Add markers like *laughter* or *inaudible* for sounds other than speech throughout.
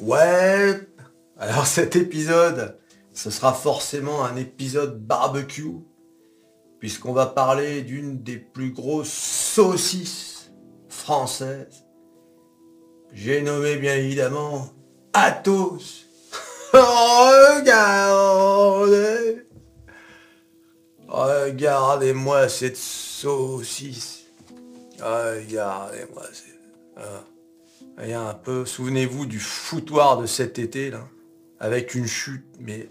Ouais, alors *laughs* cet épisode, ce sera forcément un épisode barbecue, puisqu'on va parler d'une des plus grosses saucisses françaises. J'ai nommé bien évidemment Athos. *laughs* Regardez Regardez-moi cette saucisse. Regardez-moi. Un peu, souvenez-vous du foutoir de cet été, là, avec une chute, mais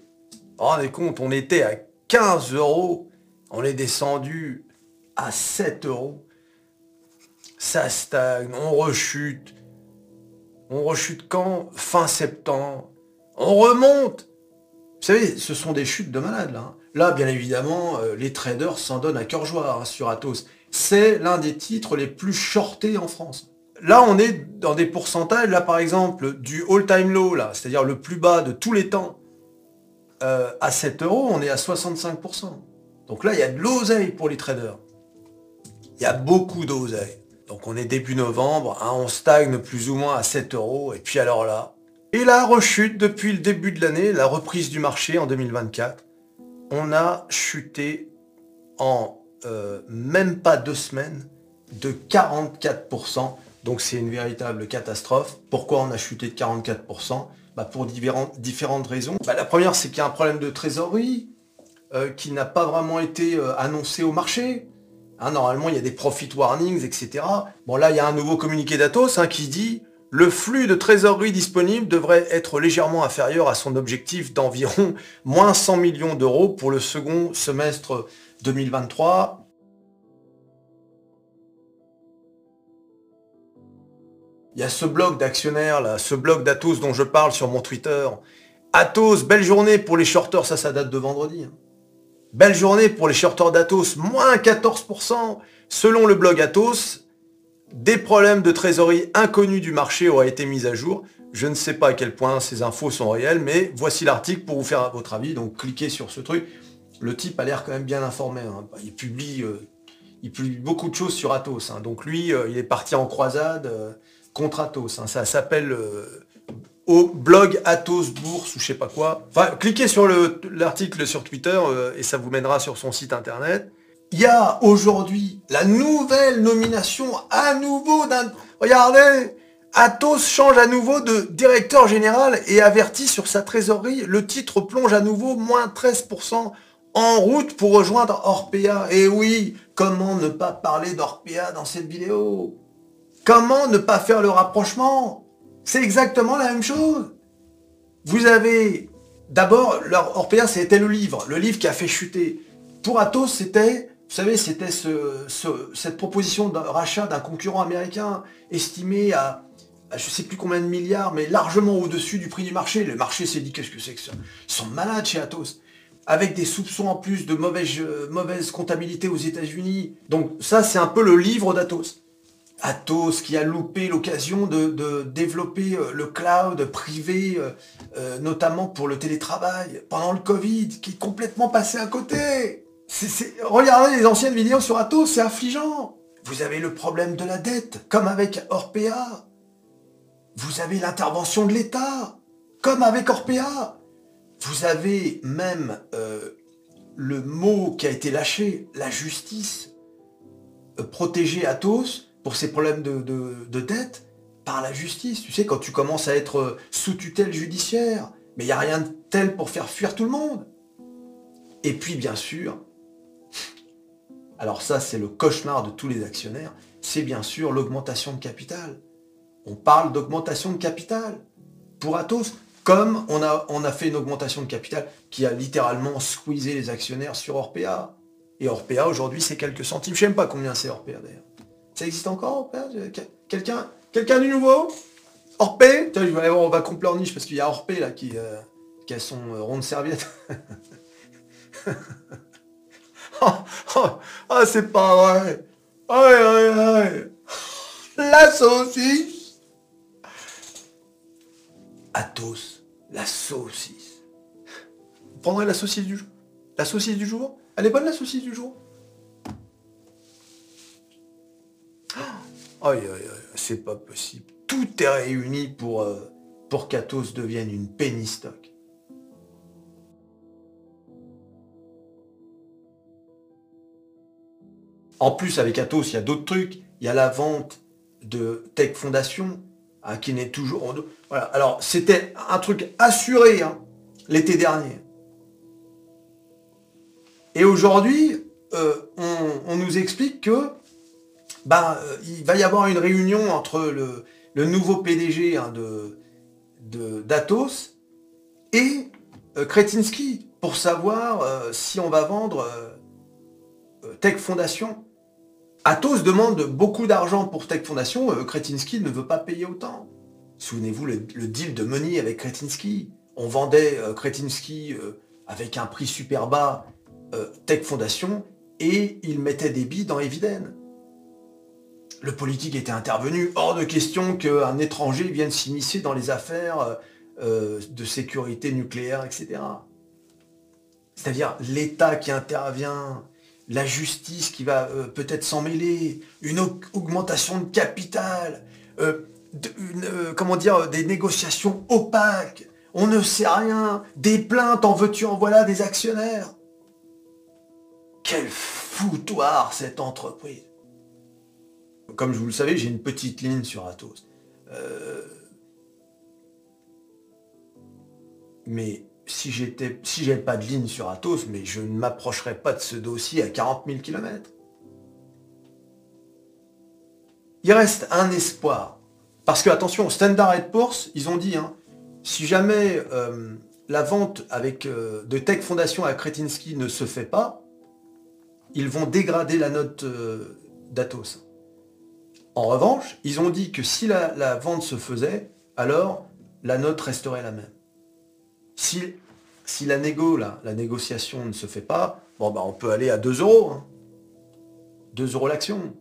rendez compte, on était à 15 euros, on est descendu à 7 euros. Ça stagne, on rechute. On rechute quand? Fin septembre. On remonte. Vous savez, ce sont des chutes de malades, là. Hein. Là, bien évidemment, euh, les traders s'en donnent à cœur joie hein, sur Atos. C'est l'un des titres les plus shortés en France. Là, on est dans des pourcentages, là par exemple, du all-time low, c'est-à-dire le plus bas de tous les temps, euh, à 7 euros, on est à 65%. Donc là, il y a de l'oseille pour les traders. Il y a beaucoup d'oseille. Donc on est début novembre, hein, on stagne plus ou moins à 7 euros, et puis alors là, et la rechute depuis le début de l'année, la reprise du marché en 2024, on a chuté en euh, même pas deux semaines de 44%. Donc c'est une véritable catastrophe. Pourquoi on a chuté de 44% bah, Pour différentes, raisons. Bah, la première, c'est qu'il y a un problème de trésorerie euh, qui n'a pas vraiment été euh, annoncé au marché. Hein, normalement, il y a des profit warnings, etc. Bon, là, il y a un nouveau communiqué d'Atos hein, qui dit le flux de trésorerie disponible devrait être légèrement inférieur à son objectif d'environ *laughs* moins 100 millions d'euros pour le second semestre 2023 Il y a ce blog d'actionnaires, là, ce blog d'Atos dont je parle sur mon Twitter. Atos, belle journée pour les shorters, ça, ça date de vendredi. Hein. Belle journée pour les shorters d'Atos, moins 14%. Selon le blog Atos, des problèmes de trésorerie inconnus du marché auraient été mis à jour. Je ne sais pas à quel point ces infos sont réelles, mais voici l'article pour vous faire votre avis. Donc cliquez sur ce truc. Le type a l'air quand même bien informé. Hein. Il, publie, euh, il publie beaucoup de choses sur Atos. Hein. Donc lui, euh, il est parti en croisade. Euh, contre Atos. Hein. Ça s'appelle euh, au blog Atos Bourse ou je sais pas quoi. Enfin, cliquez sur l'article sur Twitter euh, et ça vous mènera sur son site internet. Il y a aujourd'hui la nouvelle nomination à nouveau d'un... Regardez Atos change à nouveau de directeur général et avertit sur sa trésorerie. Le titre plonge à nouveau moins 13% en route pour rejoindre Orpea. Et oui, comment ne pas parler d'Orpea dans cette vidéo? Comment ne pas faire le rapprochement? C'est exactement la même chose. Vous avez d'abord, Orpea, c'était le livre, le livre qui a fait chuter. Pour Atos, c'était, vous savez, c'était cette proposition de rachat d'un concurrent américain estimé à, je ne sais plus combien de milliards, mais largement au-dessus du prix du marché. Le marché s'est dit, qu'est-ce que c'est que ça? Ils sont malades chez Atos avec des soupçons en plus de mauvaise, mauvaise comptabilité aux États-Unis. Donc ça, c'est un peu le livre d'Atos. Atos qui a loupé l'occasion de, développer euh, le cloud privé, euh, euh, notamment pour le télétravail, pendant le Covid, qui est complètement passé à côté. Regardez les anciennes vidéos sur Atos, c'est affligeant. Vous avez le problème de la dette, comme avec Orpea. Vous avez l'intervention de l'État, comme avec Orpea. Vous avez même le mot qui a été lâché, la justice. protéger Atos pour ces problèmes de, dette par la justice. Tu sais, quand tu commences à être sous tutelle judiciaire, mais il n'y a rien de tel pour faire fuir tout le monde. Et puis, bien sûr, alors ça, c'est le cauchemar de tous les actionnaires, c'est bien sûr l'augmentation de capital. On parle d'augmentation de capital pour Atos, comme on a, on a fait une augmentation de capital qui a littéralement squeezé les actionnaires sur Orpea. Et Orpea, aujourd'hui, c'est quelques centimes. Je pas combien c'est Orpea, d'ailleurs. Ça existe encore Quelqu'un Quelqu'un du nouveau Orpé On va complet en niche parce qu'il y a Orpé là qui, euh, qui a son euh, rond de serviette. *laughs* oh, oh, oh c'est pas vrai. La saucisse. Athos, la saucisse. Vous prendrez la saucisse du jour? La saucisse du jour? Elle est bonne la saucisse du jour? C'est pas possible. Tout est réuni pour, euh, pour qu'Atos devienne une penny stock. En plus, avec Atos, il y a d'autres trucs. Il y a la vente de Tech Foundation, hein, qui n'est toujours... Voilà. Alors, c'était un truc assuré hein, l'été dernier. Et aujourd'hui, euh, on, nous explique que bah, euh, il va y avoir une réunion entre le, nouveau PDG hein, de d'Atos et euh, Kretinsky pour savoir si on va vendre Tech Foundation. Atos demande beaucoup d'argent pour Tech Foundation, euh, Kretinsky ne veut pas payer autant. Souvenez-vous le, deal de Money avec Kretinsky. On vendait euh, Kretinsky euh, avec un prix super bas Tech Foundation et il mettait des billes dans Eviden. Le politique était intervenu, hors de question qu'un étranger vienne s'immiscer dans les affaires de sécurité nucléaire, etc. C'est-à-dire l'État qui intervient, la justice qui va euh, peut-être s'en mêler, une augmentation de capital, euh, euh, comment dire, des négociations opaques, on ne sait rien, des plaintes, en veux-tu, en voilà, des actionnaires. Quel foutoir cette entreprise. Comme je vous le savez, j'ai une petite ligne sur Atos. mais si j'étais, si j'avais pas de ligne sur Atos, mais je ne m'approcherais pas de ce dossier à 40 000 km. Il reste un espoir. Parce que, attention, Standard Poor's, ils ont dit, hein, si jamais euh, la vente avec euh, de Tech Foundation à Kretinsky ne se fait pas, ils vont dégrader la note euh, d'Atos. En revanche, ils ont dit que si la, vente se faisait, alors la note resterait la même. Si, si la négo, la négociation ne se fait pas, bon bah on peut aller à 2 euros. 2 hein. euros l'action.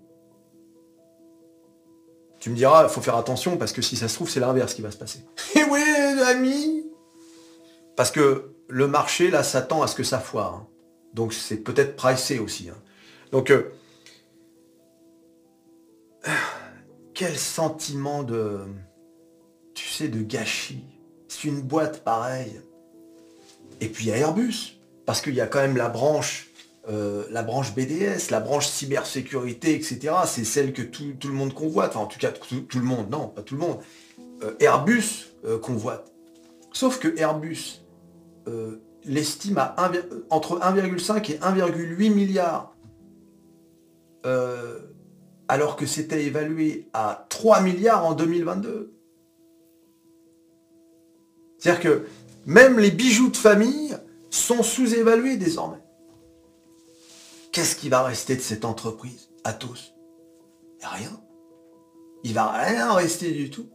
Tu me diras, il faut faire attention parce que si ça se trouve, c'est l'inverse qui va se passer. *laughs* Eh oui, ami Parce que le marché, là, s'attend à ce que ça foire. Hein. Donc c'est peut-être pricé aussi. Hein. Donc, euh, quel sentiment de, tu sais, de gâchis. C'est une boîte pareille. Et puis il y a Airbus, parce qu'il y a quand même la branche, euh, la branche BDS, la branche cybersécurité, etc. C'est celle que tout, le monde convoite. Enfin, en tout cas, tout, le monde, non, pas tout le monde. Euh, Airbus euh, convoite. Sauf que Airbus l'estime à entre 1,5 et 1,8 milliards. Alors que c'était évalué à 3 milliards en 2022. C'est-à-dire que même les bijoux de famille sont sous-évalués désormais. Qu'est-ce qui va rester de cette entreprise Atos Rien. Il va rien rester du tout.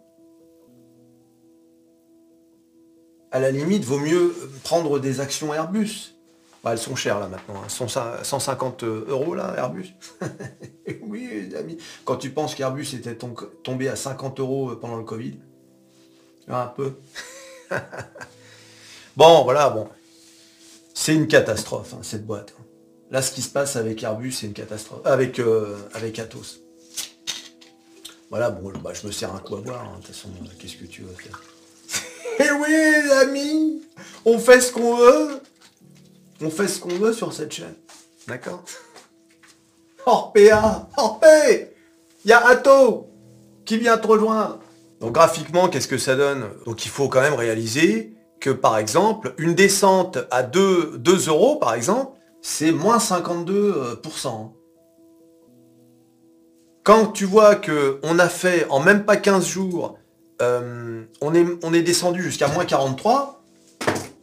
À la limite, vaut mieux prendre des actions Airbus. Bah, elles sont chères là maintenant, 150 hein. euros là, Airbus. *laughs* oui, les amis. Quand tu penses qu'Airbus était tombé à 50 euros pendant le Covid, un peu. *laughs* Bon, voilà, bon. C'est une catastrophe, hein, cette boîte. Là, ce qui se passe avec Airbus, c'est une catastrophe. Avec, euh, avec Atos. Voilà, bon, bah, je me sers un coup à boire. Hein, de toute façon, qu'est-ce que tu veux faire? *laughs* Eh oui, les amis On fait ce qu'on veut On fait ce qu'on veut sur cette chaîne. D'accord *laughs* Orpea Orpé Il y a Ato qui vient te rejoindre. Donc graphiquement, qu'est-ce que ça donne? Donc il faut quand même réaliser que par exemple, une descente à 2, 2 euros, par exemple, c'est moins 52%. Quand tu vois que on a fait en même pas 15 jours, euh, on, est, on est descendu jusqu'à moins 43,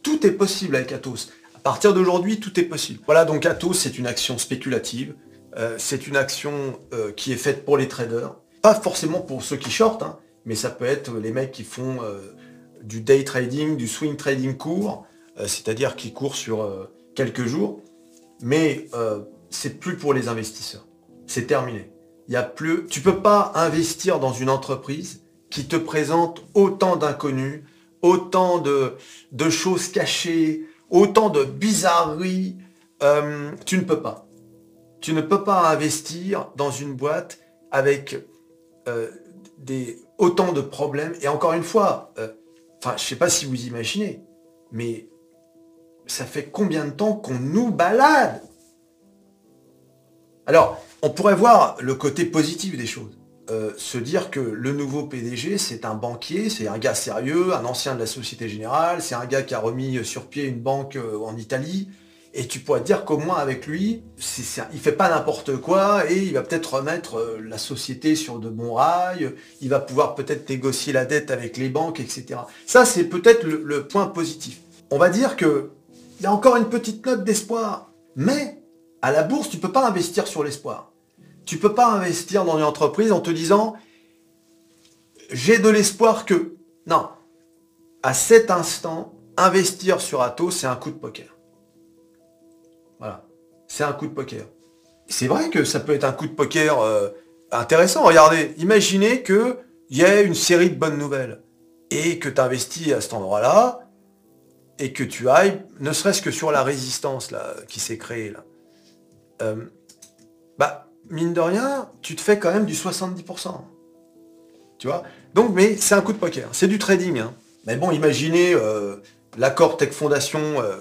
tout est possible avec Atos. À partir d'aujourd'hui, tout est possible. Voilà, donc Atos, c'est une action spéculative. Euh, c'est une action euh, qui est faite pour les traders. Pas forcément pour ceux qui shortent, hein, mais ça peut être les mecs qui font du day trading, du swing trading court, euh, c'est-à-dire qui court sur euh, quelques jours, mais euh, c'est plus pour les investisseurs. C'est terminé. Il y plus, tu peux pas investir dans une entreprise qui te présente autant d'inconnus, autant de, choses cachées, autant de bizarreries. tu ne peux pas. Tu ne peux pas investir dans une boîte avec des, autant de problèmes. Et encore une fois, Enfin, je sais pas si vous imaginez, mais ça fait combien de temps qu'on nous balade? Alors, on pourrait voir le côté positif des choses. Euh, se dire que le nouveau PDG, c'est un banquier, c'est un gars sérieux, un ancien de la Société Générale, c'est un gars qui a remis sur pied une banque euh, en Italie, et tu pourrais dire qu'au moins avec lui, il il fait pas n'importe quoi, et il va peut-être remettre euh, la société sur de bons rails, il va pouvoir peut-être négocier la dette avec les banques, etc. Ça, c'est peut-être le, le point positif. On va dire que il y a encore une petite note d'espoir, mais à la bourse, tu peux pas investir sur l'espoir. Tu peux pas investir dans une entreprise en te disant j'ai de l'espoir que. Non. À cet instant, investir sur Atos, c'est un coup de poker. Voilà. C'est un coup de poker. C'est vrai que ça peut être un coup de poker euh, intéressant. Regardez, imaginez qu'il y ait une série de bonnes nouvelles et que tu investis à cet endroit-là et que tu ailles, ne serait-ce que sur la résistance là, qui s'est créée là. Euh, bah, mine de rien, tu te fais quand même du 70%. Tu vois? Donc, mais c'est un coup de poker. C'est du trading. Hein. Mais bon, imaginez euh, l'accord Tech Foundation, euh,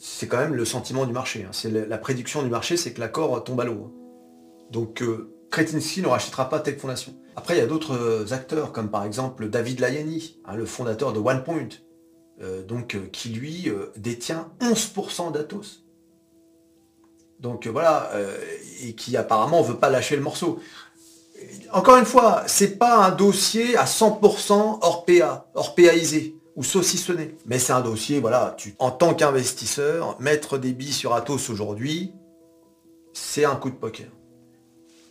c'est quand même le sentiment du marché. Hein. C'est la, prédiction du marché, c'est que l'accord tombe à l'eau. Hein. Donc, euh, Kretinsky ne rachètera pas Tech Foundation. Après, il y a d'autres acteurs, comme par exemple David Layani, le fondateur de OnePoint, donc, qui lui détient 11% d'Atos. Donc euh, voilà, euh, et qui apparemment ne veut pas lâcher le morceau. Encore une fois, c'est pas un dossier à 100% hors PA, hors PAisé ou saucissonné. Mais c'est un dossier, voilà, tu, en tant qu'investisseur, mettre des billes sur Atos aujourd'hui, c'est un coup de poker.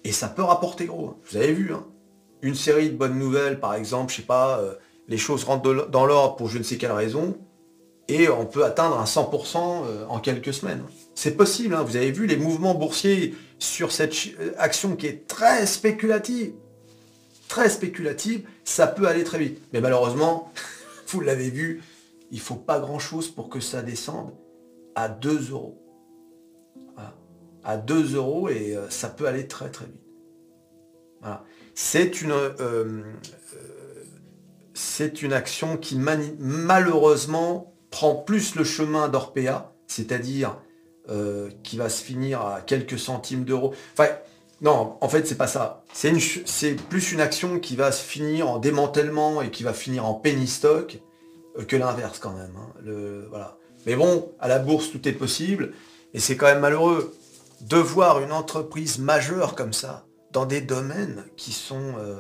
Et ça peut rapporter gros. Hein. Vous avez vu, hein. une série de bonnes nouvelles, par exemple, je sais pas, euh, les choses rentrent dans l'ordre pour je ne sais quelle raison, et on peut atteindre un 100% en quelques semaines. C'est possible, hein. vous avez vu les mouvements boursiers sur cette euh, action qui est très spéculative. Très spéculative, ça peut aller très vite. Mais malheureusement, *laughs* vous l'avez vu, il faut pas grand-chose pour que ça descende à 2 euros. À 2 euros et euh, ça peut aller très très vite. C'est une, euh, c'est une action qui malheureusement prend plus le chemin d'Orpea, c'est-à-dire euh, qui va se finir à quelques centimes d'euros. Enfin, non, en fait, c'est pas ça. C'est plus une action qui va se finir en démantèlement et qui va finir en penny stock euh, que l'inverse quand même. Hein. Mais bon, à la bourse, tout est possible. Et c'est quand même malheureux de voir une entreprise majeure comme ça dans des domaines qui sont euh,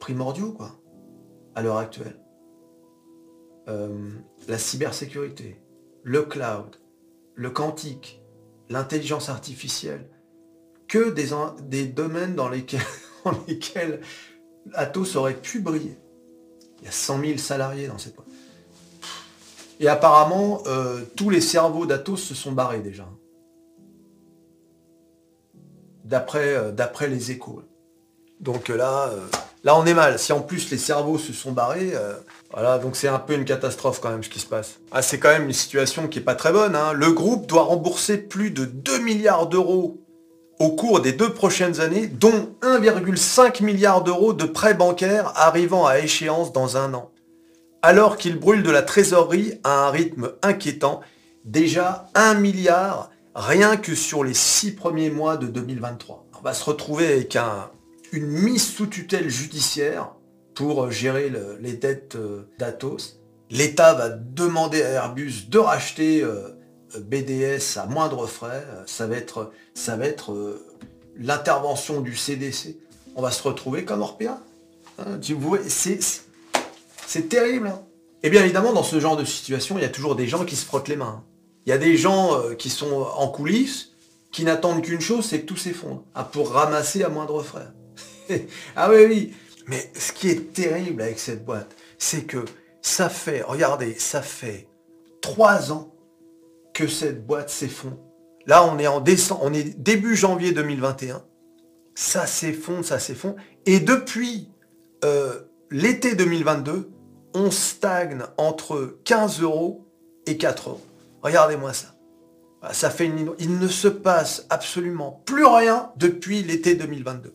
primordiaux, quoi, à l'heure actuelle. La cybersécurité, le cloud, le quantique, l'intelligence artificielle, que des, domaines dans lesquels, *laughs* dans Atos aurait pu briller. Il y a 100 000 salariés dans cette. Et apparemment, euh, tous les cerveaux d'Atos se sont barrés déjà. D'après euh, les échos. Donc là, euh, là on est mal. Si en plus les cerveaux se sont barrés, euh, voilà, donc c'est un peu une catastrophe quand même ce qui se passe. Ah, c'est quand même une situation qui est pas très bonne. Hein. Le groupe doit rembourser plus de 2 milliards d'euros au cours des deux prochaines années, dont 1,5 milliard d'euros de prêts bancaires arrivant à échéance dans un an. Alors qu'il brûle de la trésorerie à un rythme inquiétant, déjà 1 milliard rien que sur les six premiers mois de 2023. On va se retrouver avec un, une mise sous tutelle judiciaire pour gérer les dettes euh, d'Atos. L'État va demander à Airbus de racheter euh, BDS à moindre frais. Ça va être, être euh, l'intervention du CDC. On va se retrouver comme Orpea. Hein, c'est terrible. Hein. Et bien évidemment, dans ce genre de situation, il y a toujours des gens qui se frottent les mains. Il y a des gens qui sont en coulisses, qui n'attendent qu'une chose, c'est que tout s'effondre, hein, pour ramasser à moindre frais. *laughs* ah oui, oui. Mais ce qui est terrible avec cette boîte, c'est que ça fait, regardez, ça fait trois ans que cette boîte s'effondre. Là, on est en décembre, on est début janvier 2021. Ça s'effondre, ça s'effondre. Et depuis euh, l'été 2022, on stagne entre 15 euros et 4 euros. Regardez-moi ça. Ça fait une... Il ne se passe absolument plus rien depuis l'été 2022.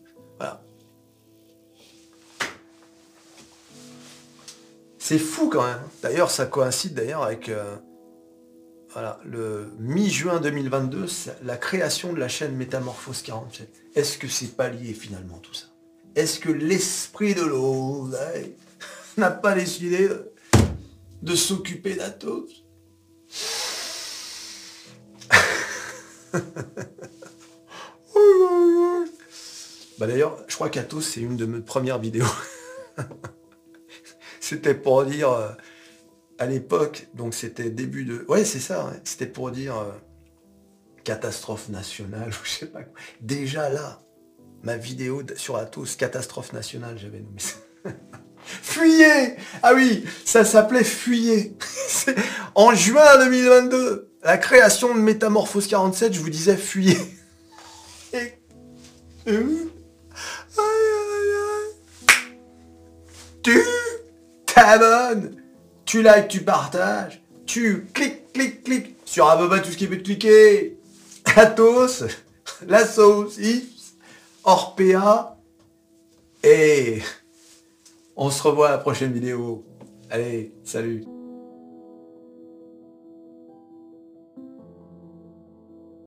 C'est fou quand même. D'ailleurs, ça coïncide d'ailleurs avec euh, voilà, le mi-juin 2022, la création de la chaîne Métamorphose 47. Est-ce que c'est pas lié finalement tout ça? Est-ce que l'esprit de l'eau *laughs* n'a pas décidé de s'occuper d'Atos? *laughs* Bah d'ailleurs, je crois qu'Atos, c'est une de mes premières vidéos. *laughs* c'était pour dire, euh, à l'époque, donc c'était début de... Ouais, c'est ça, c'était pour dire euh, catastrophe nationale, *laughs* ou je sais pas quoi. Déjà là, ma vidéo sur Atos, catastrophe nationale, j'avais nommé ça. *laughs* Fuyez Ah oui, ça s'appelait Fuyez. *laughs* en juin 2022, la création de Métamorphose 47, je vous disais Fuyez. Et... t'abonnes, tu likes, tu partages, tu cliques, cliques, cliques sur à peu près tout ce qui peut te cliquer. Atos, la sauce, *laughs* Orpea, et on se revoit à la prochaine vidéo. Allez, salut